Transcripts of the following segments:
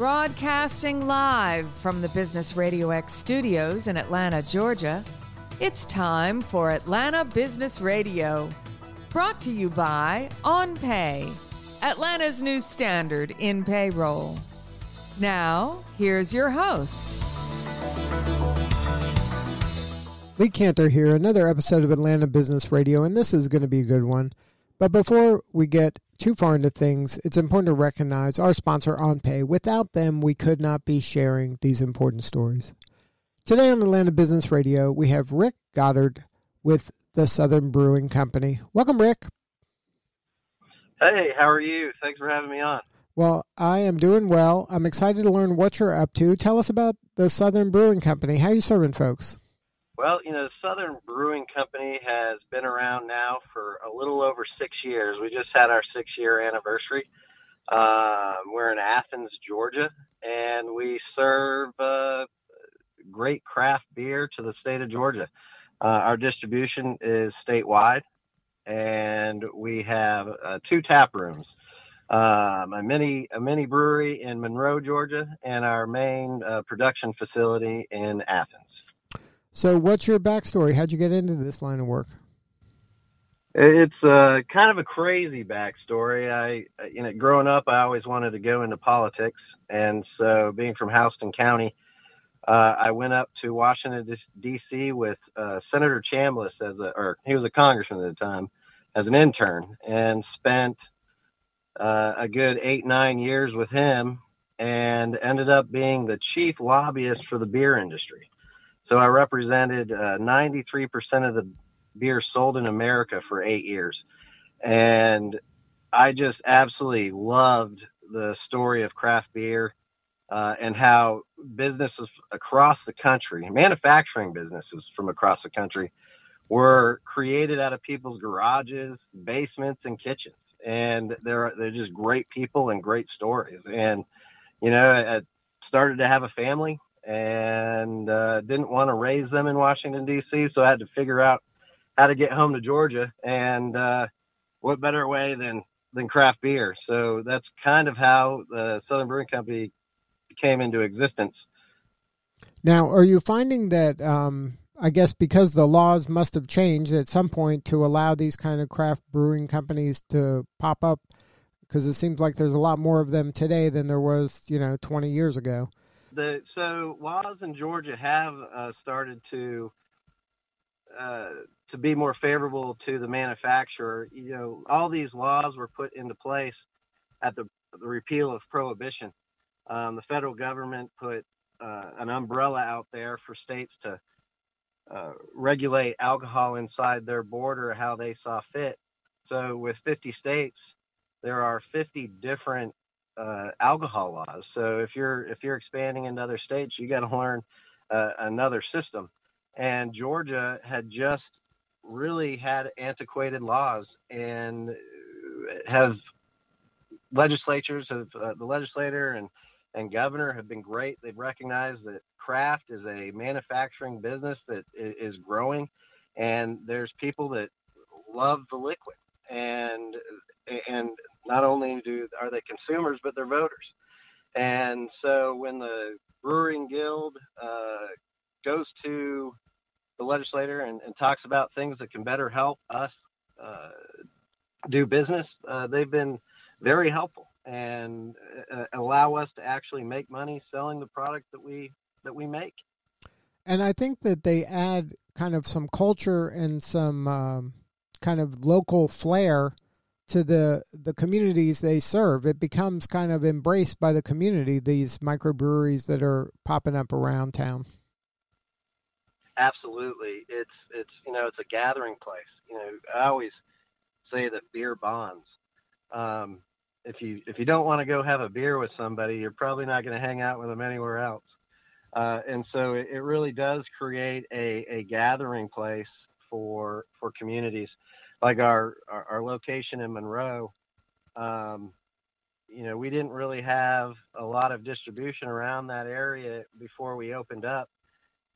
Broadcasting live from the Business Radio X studios in Atlanta, Georgia, it's time for Atlanta Business Radio. Brought to you by OnPay, Atlanta's new standard in payroll. Now, here's your host. Lee Kantor here, another episode of Atlanta Business Radio, and this is going to be a good one. But before we get too far into things, it's important to recognize our sponsor, OnPay. Without them, we could not be sharing these important stories. Today on Atlanta Business Radio, we have Rick Goddard with the Southern Brewing Company. Welcome, Rick. Hey, how are you? Thanks for having me on. Well, I am doing well. I'm excited to learn what you're up to. Tell us about the Southern Brewing Company. How are you serving folks? Well, you know, the Southern Brewing Company has been around now for a little over six years. We just had our six year anniversary. Um, we're in Athens, Georgia, and we serve uh, great craft beer to the state of Georgia. Uh, our distribution is statewide, and we have uh, two tap rooms. Um, a mini a mini brewery in Monroe, Georgia, and our main uh, production facility in Athens. So, what's your backstory? How'd you get into this line of work? It's uh, kind of a crazy backstory. I, you know, growing up, I always wanted to go into politics, and so being from Houston County, uh, I went up to Washington D.C. with uh, Senator Chambliss as a, or he was a congressman at the time, as an intern, and spent uh, a good eight nine years with him, and ended up being the chief lobbyist for the beer industry. So I represented uh, 93% of the beer sold in America for eight years. And I just absolutely loved the story of craft beer uh, and how businesses across the country, manufacturing businesses from across the country, were created out of people's garages, basements, and kitchens. And they're they're just great people and great stories. And you know, I started to have a family and uh, didn't want to raise them in Washington D.C. So I had to figure out how to get home to Georgia, and uh, what better way than than craft beer? So that's kind of how the Southern Brewing Company came into existence. Now, are you finding that? Um, I guess because the laws must have changed at some point to allow these kind of craft brewing companies to pop up, because it seems like there's a lot more of them today than there was, you know, 20 years ago the so laws in Georgia have uh, started to uh, to be more favorable to the manufacturer. You know, all these laws were put into place at the, the repeal of prohibition. Um, the federal government put uh, an umbrella out there for states to uh, regulate alcohol inside their border how they saw fit. So, with 50 states, there are 50 different uh, alcohol laws. So if you're if you're expanding into other states, you got to learn uh, another system. And Georgia had just really had antiquated laws and have legislatures have uh, the legislator and and governor have been great. They've recognized that craft is a manufacturing business that is growing, and there's people that love the liquid, and and not only do are they consumers, but they're voters. And so when the Brewing Guild uh, goes to the legislator and, and, talks about things that can better help us uh, do business, uh, they've been very helpful and uh, allow us to actually make money selling the product that we that we make. And I think that they add kind of some culture and some um, kind of local flair to the the communities they serve. It becomes kind of embraced by the community. These microbreweries that are popping up around town. Absolutely, it's it's you know it's a gathering place. You know, I always say that beer bonds. Um, if you if you don't want to go have a beer with somebody, you're probably not going to hang out with them anywhere else. Uh, and so it, it, really does create a, a gathering place for for communities like our, our, our location in Monroe, um, you know, we didn't really have a lot of distribution around that area before we opened up.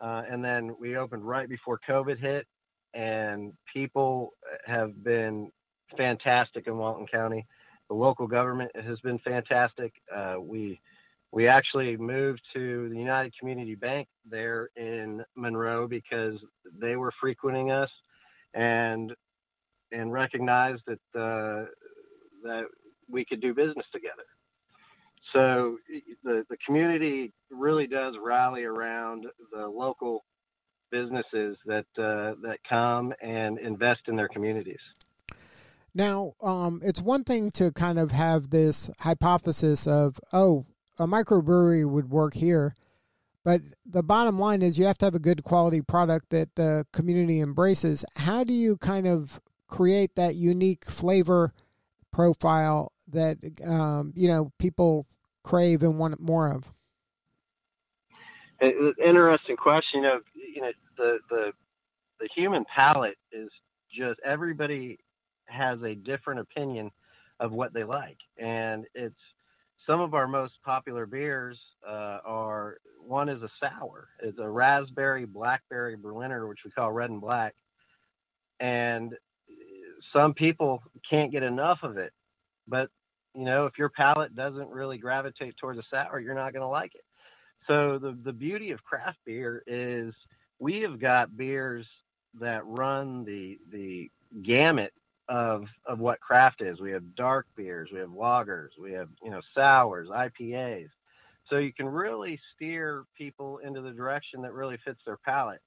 Uh, and then we opened right before COVID hit, and people have been fantastic in Walton County. The local government has been fantastic. Uh, we we actually moved to the United Community Bank there in Monroe because they were frequenting us and and recognized that uh, that we could do business together. So the the community really does rally around the local businesses that uh, that come and invest in their communities. Now, um, it's one thing to kind of have this hypothesis of, oh, a microbrewery would work here, but the bottom line is you have to have a good quality product that the community embraces. How do you kind of create that unique flavor profile that um, you know people crave and want more of? Interesting question. You know, you know the the the human palate is just everybody has a different opinion of what they like, and it's some of our most popular beers uh, are one is a sour. It's a raspberry blackberry Berliner, which we call red and black, and some people can't get enough of it. But you know, if your palate doesn't really gravitate towards a sour, you're not going to like it. So the the beauty of craft beer is we have got beers that run the the gamut of of what craft is. We have dark beers, we have lagers, we have you know sours, IPAs. So you can really steer people into the direction that really fits their palate,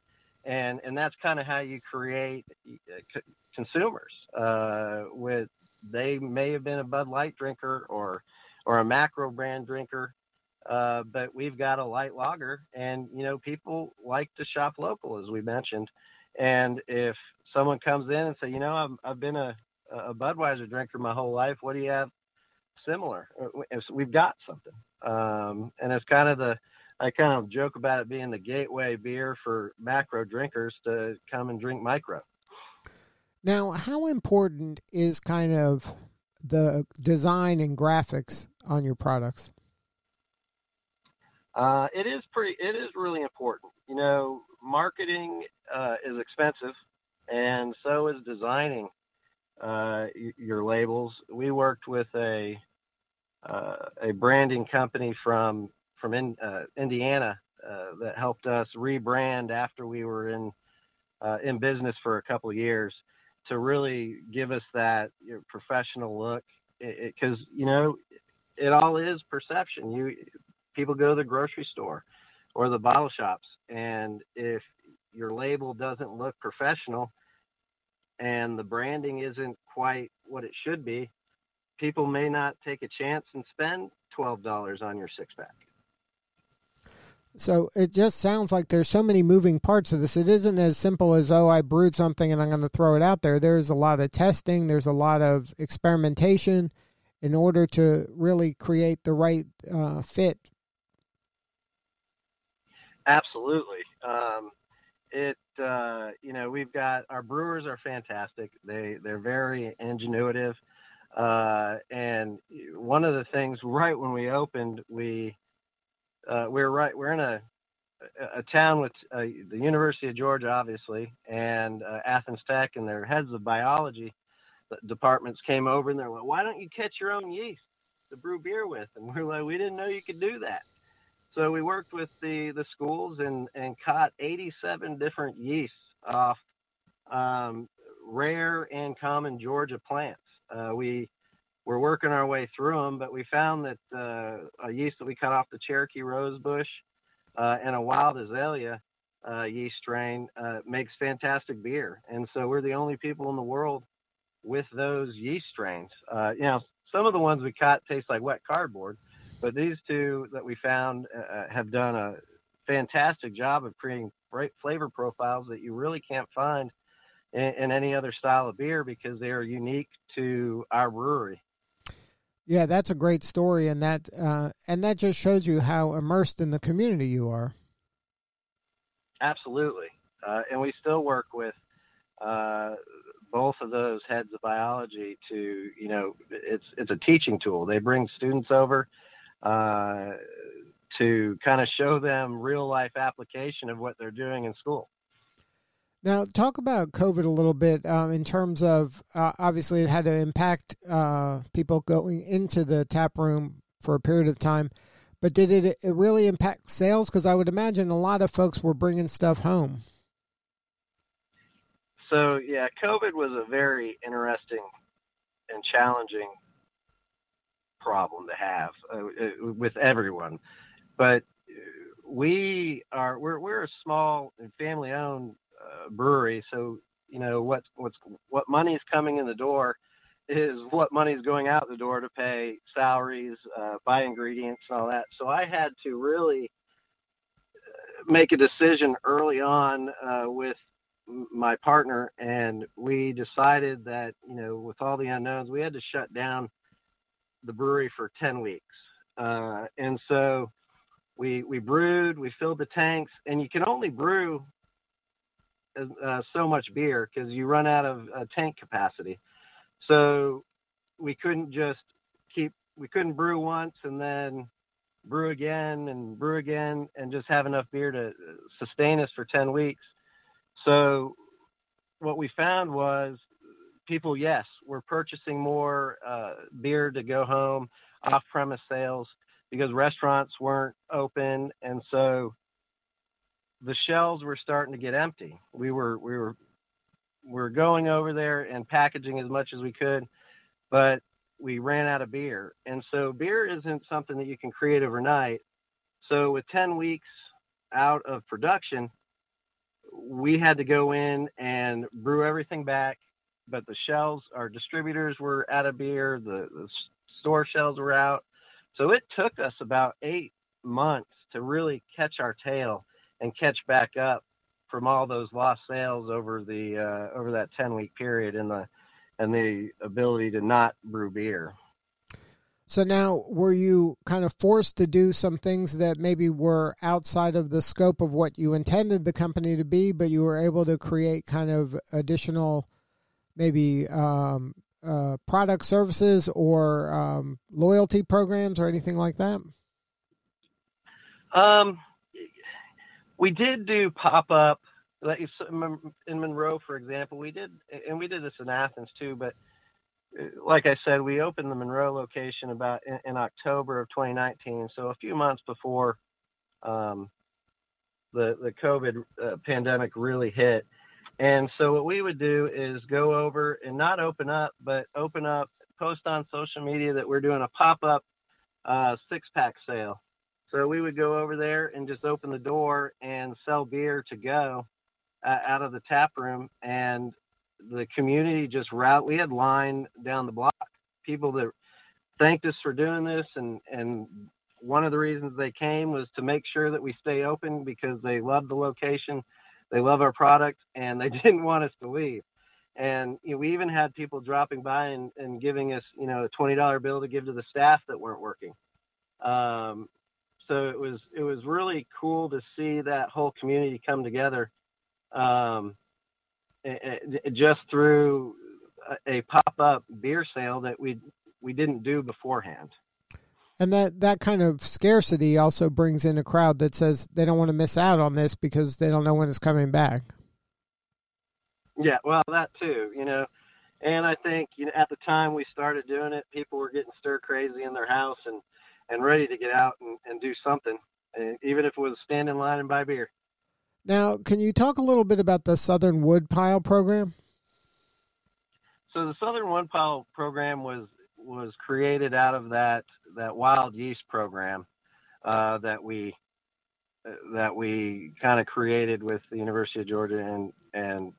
and and that's kind of how you create uh, consumers. Uh, with they may have been a Bud Light drinker or or a macro brand drinker, uh, but we've got a light lager, and you know people like to shop local, as we mentioned. And if someone comes in and say, you know, I've, I've been a, a Budweiser drinker my whole life. What do you have similar? Uh, we've got something. Um, and it's kind of the, I kind of joke about it being the gateway beer for macro drinkers to come and drink micro. Now, how important is kind of the design and graphics on your products? Uh, it is pretty. It is really important. You know, marketing uh, is expensive, and so is designing uh, your labels. We worked with a uh, a branding company from from in, uh, Indiana uh, that helped us rebrand after we were in in business for a couple years to really give us that you know, professional look. Because you know, it all is perception. You people go to the grocery store or the bottle shops, and if your label doesn't look professional and the branding isn't quite what it should be, people may not take a chance and spend $12 on your six pack. So it just sounds like there's so many moving parts of this. It isn't as simple as, oh, I brewed something and I'm going to throw it out there. There's a lot of testing, there's a lot of experimentation in order to really create the right uh, fit. Absolutely. Um, it uh, you know we've got our brewers are fantastic. They they're very ingenuitive, uh, and one of the things right when we opened, we uh, we're right we're in a a town with uh, the University of Georgia, obviously, and uh, Athens Tech, and their heads of biology departments came over and they're like, "Why don't you catch your own yeast to brew beer with?" And we're like, "We didn't know you could do that." So we worked with the, the schools and, and caught 87 different yeasts off um, rare and common Georgia plants. Uh, we were working our way through them, but we found that uh, a yeast that we cut off the Cherokee rosebush uh, and a wild azalea uh, yeast strain uh, makes fantastic beer. And so we're the only people in the world with those yeast strains. Uh, you know, some of the ones we cut taste like wet cardboard but these two that we found uh, have done a fantastic job of creating great flavor profiles that you really can't find in, in any other style of beer because they are unique to our brewery. Yeah, that's a great story, and that uh, and that just shows you how immersed in the community you are. Absolutely, uh, and we still work with uh, both of those heads of biology to you know it's it's a teaching tool. They bring students over uh, to kind of show them real life application of what they're doing in school. Now, talk about COVID a little bit um, in terms of uh, obviously it had to impact uh, people going into the tap room for a period of time. But did it, it really impact sales? Because I would imagine a lot of folks were bringing stuff home. So yeah, COVID was a very interesting and challenging problem to have uh, uh with everyone, but we are we're we're a small and family owned uh, brewery, so you know what what's what money is coming in the door is what money's going out the door to pay salaries, uh, buy ingredients, and all that. So I had to really uh, make a decision early on uh, with my partner, and we decided that you know with all the unknowns, we had to shut down the brewery for ten weeks, uh, and so we we brewed, we filled the tanks, and you can only brew uh, so much beer because you run out of uh, tank capacity. So we couldn't just keep, we couldn't brew once and then brew again and brew again and just have enough beer to uh, sustain us for 10 weeks. So what we found was people, yes, were purchasing more uh, beer to go home, off premise sales because restaurants weren't open. And so the shelves were starting to get empty. We were, we were we're going over there and packaging as much as we could, but we ran out of beer. And so beer isn't something that you can create overnight. So with 10 weeks out of production, we had to go in and brew everything back. But the shelves, our distributors were out of beer, the, the store shelves were out. So it took us about eight months to really catch our tail and catch back up from all those lost sales over the uh, over that 10 week period and the and the ability to not brew beer. So now were you kind of forced to do some things that maybe were outside of the scope of what you intended the company to be, but you were able to create kind of additional maybe um, uh, product services or um, loyalty programs or anything like that? Um, we did do pop up in Monroe, for example. We did, and we did this in Athens too. But uh, like I said, we opened the Monroe location about in, in October of 2019, so a few months before um, the the COVID uh, pandemic really hit. And so what we would do is go over and not open up, but open up, post on social media that we're doing a pop up uh, six pack sale. So we would go over there and just open the door and sell beer to go uh, out of the tap room, and the community just route. We had line down the block, people that thanked us for doing this, and and one of the reasons they came was to make sure that we stay open because they love the location, they love our product, and they didn't want us to leave. And you know, we even had people dropping by and, and giving us, you know, a twenty dollar bill to give to the staff that weren't working. Um, so it was it was really cool to see that whole community come together um, just through a, pop-up beer sale that we we didn't do beforehand. And that that kind of scarcity also brings in a crowd that says they don't want to miss out on this because they don't know when it's coming back. Yeah well that too you know. And i think you know at the time we started doing it people were getting stir crazy in their house and and ready to get out and, and do something, and even if it was stand in line and buy beer. Now, can you talk a little bit about the Southern Woodpile program? So the Southern Woodpile program was was created out of that that wild yeast program uh, that we that we kind of created with the University of Georgia and and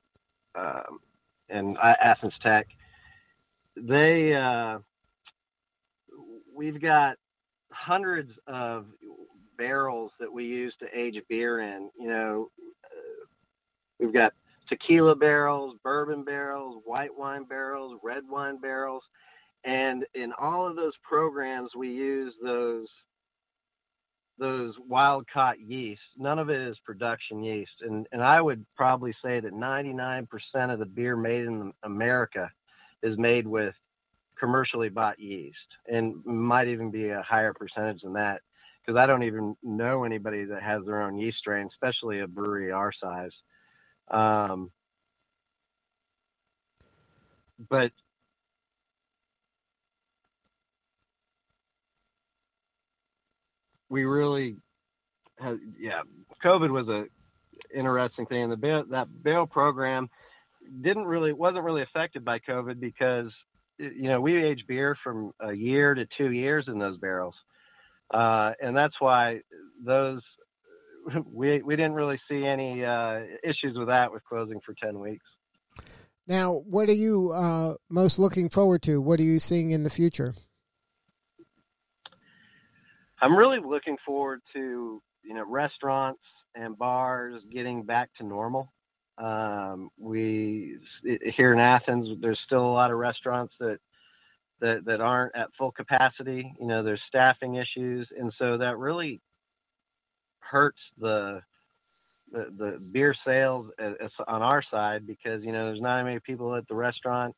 um, and Athens Tech. They uh, we've got hundreds of barrels that we use to age beer in. You know, uh, we've got tequila barrels, bourbon barrels, white wine barrels, red wine barrels, and in all of those programs we use those those wild caught yeast. None of it is production yeast, and and I would probably say that 99% of the beer made in America is made with commercially bought yeast, and might even be a higher percentage than that because I don't even know anybody that has their own yeast strain, especially a brewery our size. Um, but we really had, yeah, COVID was a interesting thing. And the bail, that bail program didn't really wasn't really affected by COVID because you know we age beer from a year to two years in those barrels, uh, and that's why those we we didn't really see any uh, issues with that with closing for ten weeks. Now, what are you uh, most looking forward to? What are you seeing in the future? I'm really looking forward to you know restaurants and bars getting back to normal. Um, we here in Athens, there's still a lot of restaurants that that that aren't at full capacity. You know, there's staffing issues, and so that really hurts the the, the beer sales on our side because you know there's not many people at the restaurant,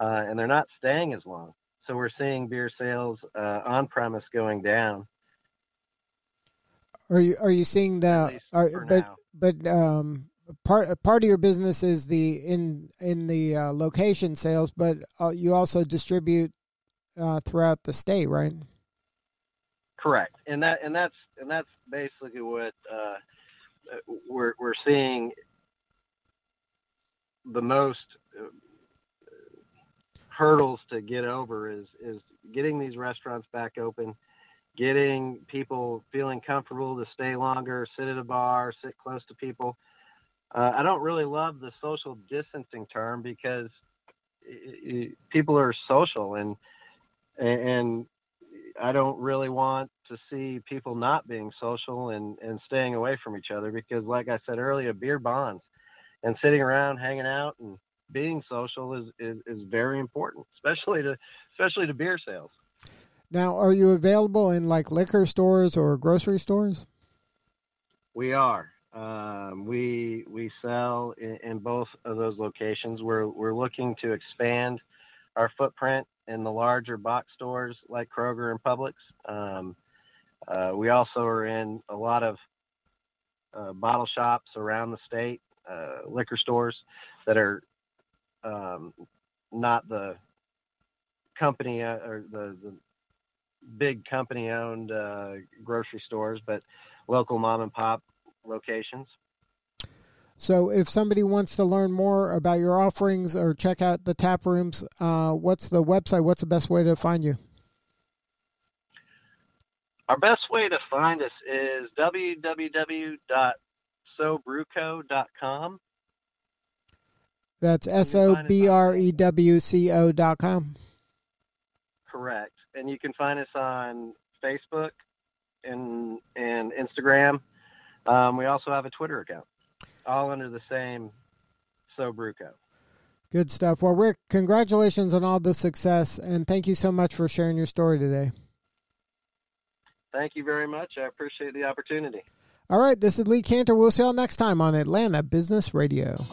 uh, and they're not staying as long. So we're seeing beer sales uh, on premise going down. Are you are you seeing the are, but now. but um part part of your business is the in in the uh, location sales, but uh, you also distribute uh, throughout the state, right? Correct, and that and that's and that's basically what uh, we're we're seeing the most uh, hurdles to get over is is getting these restaurants back open getting people feeling comfortable to stay longer, sit at a bar, sit close to people. Uh, I don't really love the social distancing term because it, it, people are social and and I don't really want to see people not being social and, and staying away from each other because like I said earlier, beer bonds and sitting around hanging out and being social is, is, is very important, especially to especially to beer sales. Now, are you available in like liquor stores or grocery stores? We are. Um, we we sell in, in, both of those locations. We're we're looking to expand our footprint in the larger box stores like Kroger and Publix. Um, uh, we also are in a lot of uh, bottle shops around the state, uh, liquor stores that are um, not the company uh, or the, the big company owned uh, grocery stores, but local mom and pop locations. So, if somebody wants to learn more about your offerings or check out the tap rooms, uh, what's the website? What's the best way to find you? Our best way to find us is www.sobrewco.com. That's S O B R E W C O dot com. Correct and you can find us on Facebook and and Instagram. Um, we also have a Twitter account, all under the same Sobrewco. Good stuff. Well, Rick, congratulations on all the success, and thank you so much for sharing your story today. Thank you very much. I appreciate the opportunity. All right, this is Lee Kantor. We'll see y'all next time on Atlanta Business Radio.